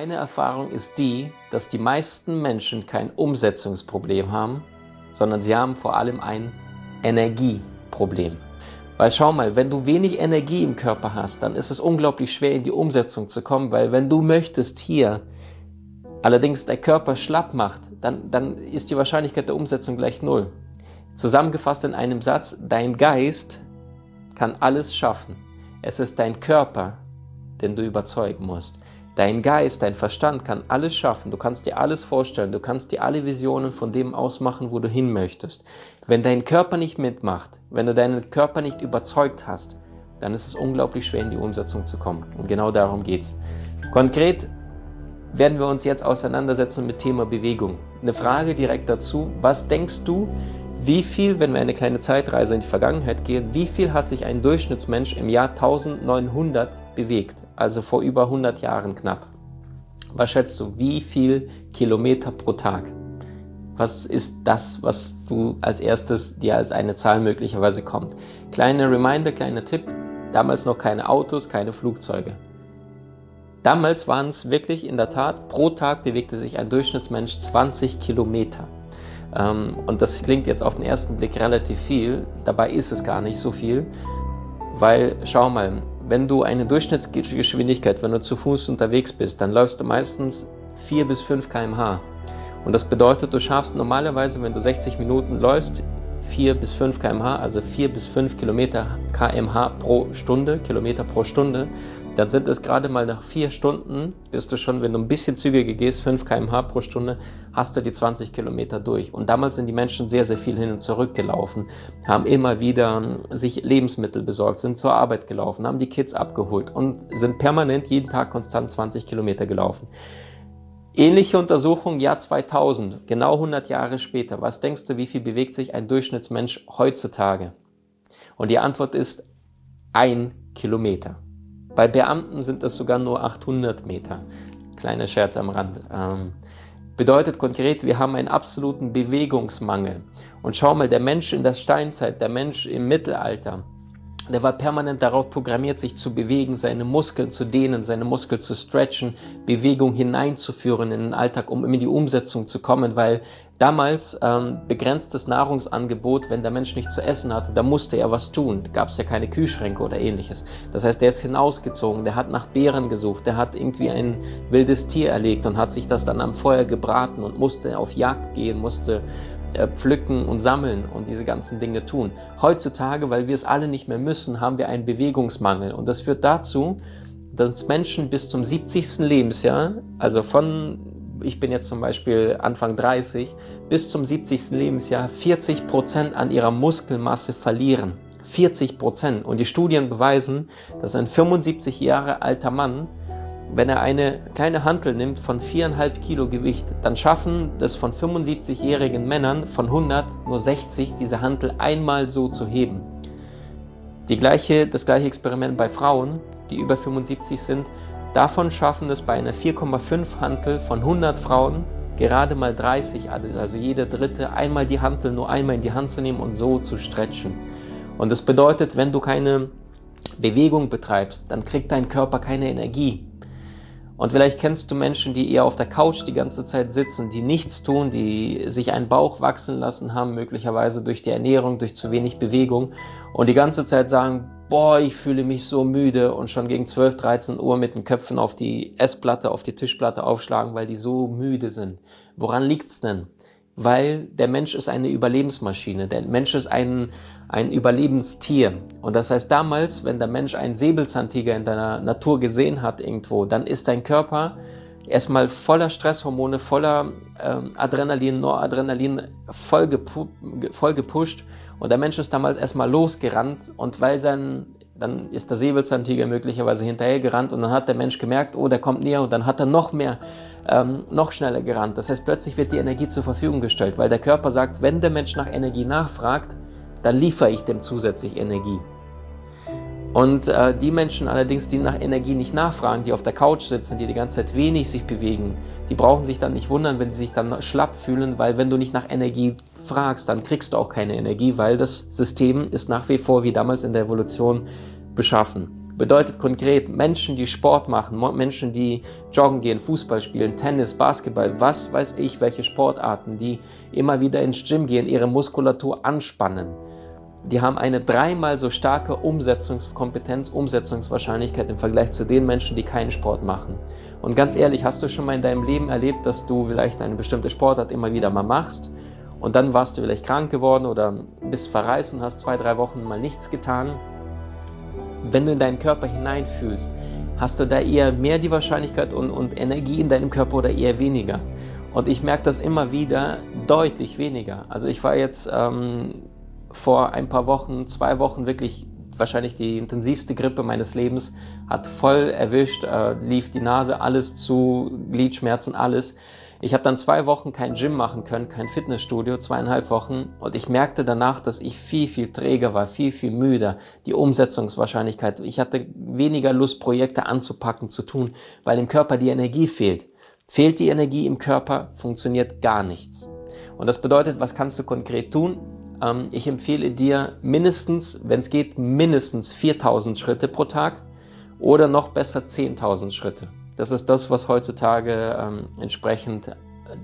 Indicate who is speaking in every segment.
Speaker 1: Meine Erfahrung ist die, dass die meisten Menschen kein Umsetzungsproblem haben, sondern sie haben vor allem ein Energieproblem. Weil schau mal, wenn du wenig Energie im Körper hast, dann ist es unglaublich schwer in die Umsetzung zu kommen, weil wenn du möchtest hier allerdings der Körper schlapp macht, dann, dann ist die Wahrscheinlichkeit der Umsetzung gleich null. Zusammengefasst in einem Satz, dein Geist kann alles schaffen. Es ist dein Körper, den du überzeugen musst. Dein Geist, dein Verstand kann alles schaffen. Du kannst dir alles vorstellen. Du kannst dir alle Visionen von dem ausmachen, wo du hin möchtest. Wenn dein Körper nicht mitmacht, wenn du deinen Körper nicht überzeugt hast, dann ist es unglaublich schwer in die Umsetzung zu kommen. Und genau darum geht es. Konkret werden wir uns jetzt auseinandersetzen mit Thema Bewegung. Eine Frage direkt dazu. Was denkst du, wie viel, wenn wir eine kleine Zeitreise in die Vergangenheit gehen, wie viel hat sich ein Durchschnittsmensch im Jahr 1900 bewegt? Also vor über 100 Jahren knapp. Was schätzt du? Wie viel Kilometer pro Tag? Was ist das, was du als erstes dir als eine Zahl möglicherweise kommt? Kleiner Reminder, kleiner Tipp. Damals noch keine Autos, keine Flugzeuge. Damals waren es wirklich in der Tat, pro Tag bewegte sich ein Durchschnittsmensch 20 Kilometer. Ähm, und das klingt jetzt auf den ersten Blick relativ viel, dabei ist es gar nicht so viel, weil schau mal, wenn du eine Durchschnittsgeschwindigkeit, wenn du zu Fuß unterwegs bist, dann läufst du meistens 4 bis 5 km/h. Und das bedeutet, du schaffst normalerweise, wenn du 60 Minuten läufst, 4 bis 5 km/h, also 4 bis 5 Kilometer kmh pro Stunde, Kilometer pro Stunde dann sind es gerade mal nach vier Stunden, bist du schon, wenn du ein bisschen zügiger gehst, 5 km/h pro Stunde, hast du die 20 Kilometer durch. Und damals sind die Menschen sehr, sehr viel hin und zurück gelaufen, haben immer wieder ähm, sich Lebensmittel besorgt, sind zur Arbeit gelaufen, haben die Kids abgeholt und sind permanent jeden Tag konstant 20 Kilometer gelaufen. Ähnliche Untersuchung, Jahr 2000, genau 100 Jahre später. Was denkst du, wie viel bewegt sich ein Durchschnittsmensch heutzutage? Und die Antwort ist ein Kilometer. Bei Beamten sind es sogar nur 800 Meter. Kleiner Scherz am Rand. Ähm, bedeutet konkret, wir haben einen absoluten Bewegungsmangel. Und schau mal, der Mensch in der Steinzeit, der Mensch im Mittelalter, der war permanent darauf programmiert, sich zu bewegen, seine Muskeln zu dehnen, seine Muskeln zu stretchen, Bewegung hineinzuführen in den Alltag, um in die Umsetzung zu kommen, weil damals ähm, begrenztes Nahrungsangebot, wenn der Mensch nichts zu essen hatte, da musste er was tun. Da gab es ja keine Kühlschränke oder ähnliches. Das heißt, der ist hinausgezogen, der hat nach Beeren gesucht, der hat irgendwie ein wildes Tier erlegt und hat sich das dann am Feuer gebraten und musste auf Jagd gehen, musste pflücken und sammeln und diese ganzen Dinge tun. Heutzutage, weil wir es alle nicht mehr müssen, haben wir einen Bewegungsmangel und das führt dazu, dass Menschen bis zum 70. Lebensjahr, also von, ich bin jetzt zum Beispiel Anfang 30, bis zum 70. Lebensjahr 40 Prozent an ihrer Muskelmasse verlieren. 40 Prozent. Und die Studien beweisen, dass ein 75 Jahre alter Mann wenn er eine kleine Hantel nimmt von 4,5 Kilo Gewicht, dann schaffen das von 75-jährigen Männern von 100 nur 60, diese Hantel einmal so zu heben. Die gleiche, das gleiche Experiment bei Frauen, die über 75 sind, davon schaffen es bei einer 4,5 Hantel von 100 Frauen gerade mal 30, also jeder dritte, einmal die Hantel nur einmal in die Hand zu nehmen und so zu stretchen. Und das bedeutet, wenn du keine Bewegung betreibst, dann kriegt dein Körper keine Energie. Und vielleicht kennst du Menschen, die eher auf der Couch die ganze Zeit sitzen, die nichts tun, die sich einen Bauch wachsen lassen haben, möglicherweise durch die Ernährung, durch zu wenig Bewegung und die ganze Zeit sagen, boah, ich fühle mich so müde und schon gegen 12, 13 Uhr mit den Köpfen auf die Essplatte, auf die Tischplatte aufschlagen, weil die so müde sind. Woran liegt's denn? Weil der Mensch ist eine Überlebensmaschine. Der Mensch ist ein, ein Überlebenstier. Und das heißt, damals, wenn der Mensch einen Säbelzahntiger in der Natur gesehen hat irgendwo, dann ist sein Körper erstmal voller Stresshormone, voller ähm, Adrenalin, Noradrenalin, voll, gepu voll gepusht. Und der Mensch ist damals erstmal losgerannt. Und weil sein dann ist der Säbelzahntiger möglicherweise hinterher gerannt und dann hat der Mensch gemerkt, oh, der kommt näher und dann hat er noch mehr, ähm, noch schneller gerannt. Das heißt, plötzlich wird die Energie zur Verfügung gestellt, weil der Körper sagt, wenn der Mensch nach Energie nachfragt, dann liefere ich dem zusätzlich Energie. Und äh, die Menschen allerdings, die nach Energie nicht nachfragen, die auf der Couch sitzen, die die ganze Zeit wenig sich bewegen, die brauchen sich dann nicht wundern, wenn sie sich dann schlapp fühlen, weil wenn du nicht nach Energie fragst, dann kriegst du auch keine Energie, weil das System ist nach wie vor wie damals in der Evolution beschaffen. Bedeutet konkret, Menschen, die Sport machen, Menschen, die joggen gehen, Fußball spielen, Tennis, Basketball, was weiß ich, welche Sportarten, die immer wieder ins Gym gehen, ihre Muskulatur anspannen die haben eine dreimal so starke Umsetzungskompetenz, Umsetzungswahrscheinlichkeit im Vergleich zu den Menschen, die keinen Sport machen. Und ganz ehrlich, hast du schon mal in deinem Leben erlebt, dass du vielleicht eine bestimmte Sportart immer wieder mal machst und dann warst du vielleicht krank geworden oder bist verreist und hast zwei, drei Wochen mal nichts getan? Wenn du in deinen Körper hineinfühlst, hast du da eher mehr die Wahrscheinlichkeit und, und Energie in deinem Körper oder eher weniger? Und ich merke das immer wieder deutlich weniger. Also ich war jetzt ähm, vor ein paar Wochen, zwei Wochen wirklich wahrscheinlich die intensivste Grippe meines Lebens, hat voll erwischt, äh, lief die Nase, alles zu, Gliedschmerzen, alles. Ich habe dann zwei Wochen kein Gym machen können, kein Fitnessstudio, zweieinhalb Wochen. Und ich merkte danach, dass ich viel, viel träger war, viel, viel müder. Die Umsetzungswahrscheinlichkeit. Ich hatte weniger Lust, Projekte anzupacken, zu tun, weil im Körper die Energie fehlt. Fehlt die Energie im Körper, funktioniert gar nichts. Und das bedeutet, was kannst du konkret tun? Ähm, ich empfehle dir mindestens, wenn es geht, mindestens 4000 Schritte pro Tag oder noch besser 10.000 Schritte. Das ist das, was heutzutage ähm, entsprechend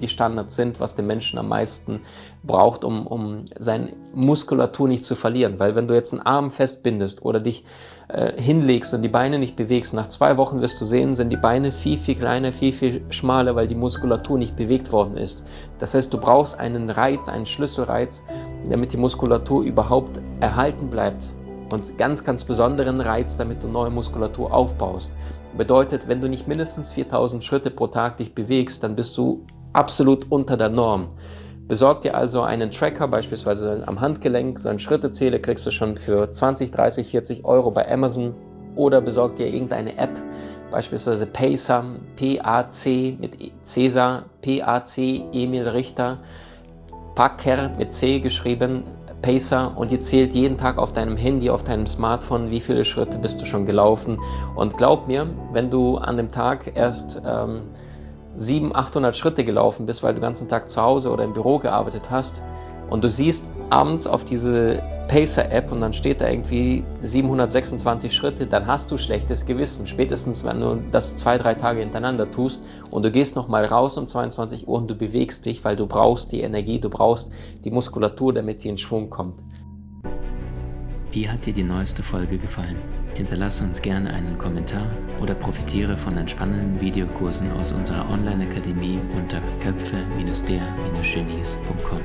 Speaker 1: die Standards sind, was der Menschen am meisten braucht, um, um seine Muskulatur nicht zu verlieren. Weil wenn du jetzt einen Arm festbindest oder dich äh, hinlegst und die Beine nicht bewegst, nach zwei Wochen wirst du sehen, sind die Beine viel, viel kleiner, viel, viel schmaler, weil die Muskulatur nicht bewegt worden ist. Das heißt, du brauchst einen Reiz, einen Schlüsselreiz, damit die Muskulatur überhaupt erhalten bleibt. Und ganz, ganz besonderen Reiz, damit du neue Muskulatur aufbaust. Bedeutet, wenn du nicht mindestens 4000 Schritte pro Tag dich bewegst, dann bist du absolut unter der Norm. Besorg dir also einen Tracker, beispielsweise am Handgelenk, so einen Schrittezähler kriegst du schon für 20, 30, 40 Euro bei Amazon oder besorg dir irgendeine App, beispielsweise Pacer, P-A-C mit Cäsar, P-A-C, Emil Richter, Packer mit C geschrieben, Pacer und die zählt jeden Tag auf deinem Handy, auf deinem Smartphone, wie viele Schritte bist du schon gelaufen. Und glaub mir, wenn du an dem Tag erst ähm, 700, 800 Schritte gelaufen bist, weil du den ganzen Tag zu Hause oder im Büro gearbeitet hast und du siehst abends auf diese Pacer-App und dann steht da irgendwie 726 Schritte, dann hast du schlechtes Gewissen. Spätestens, wenn du das zwei, drei Tage hintereinander tust und du gehst nochmal raus um 22 Uhr und du bewegst dich, weil du brauchst die Energie, du brauchst die Muskulatur, damit sie in Schwung kommt.
Speaker 2: Wie hat dir die neueste Folge gefallen? Hinterlasse uns gerne einen Kommentar oder profitiere von entspannenden Videokursen aus unserer Online-Akademie unter köpfe-der-genies.com.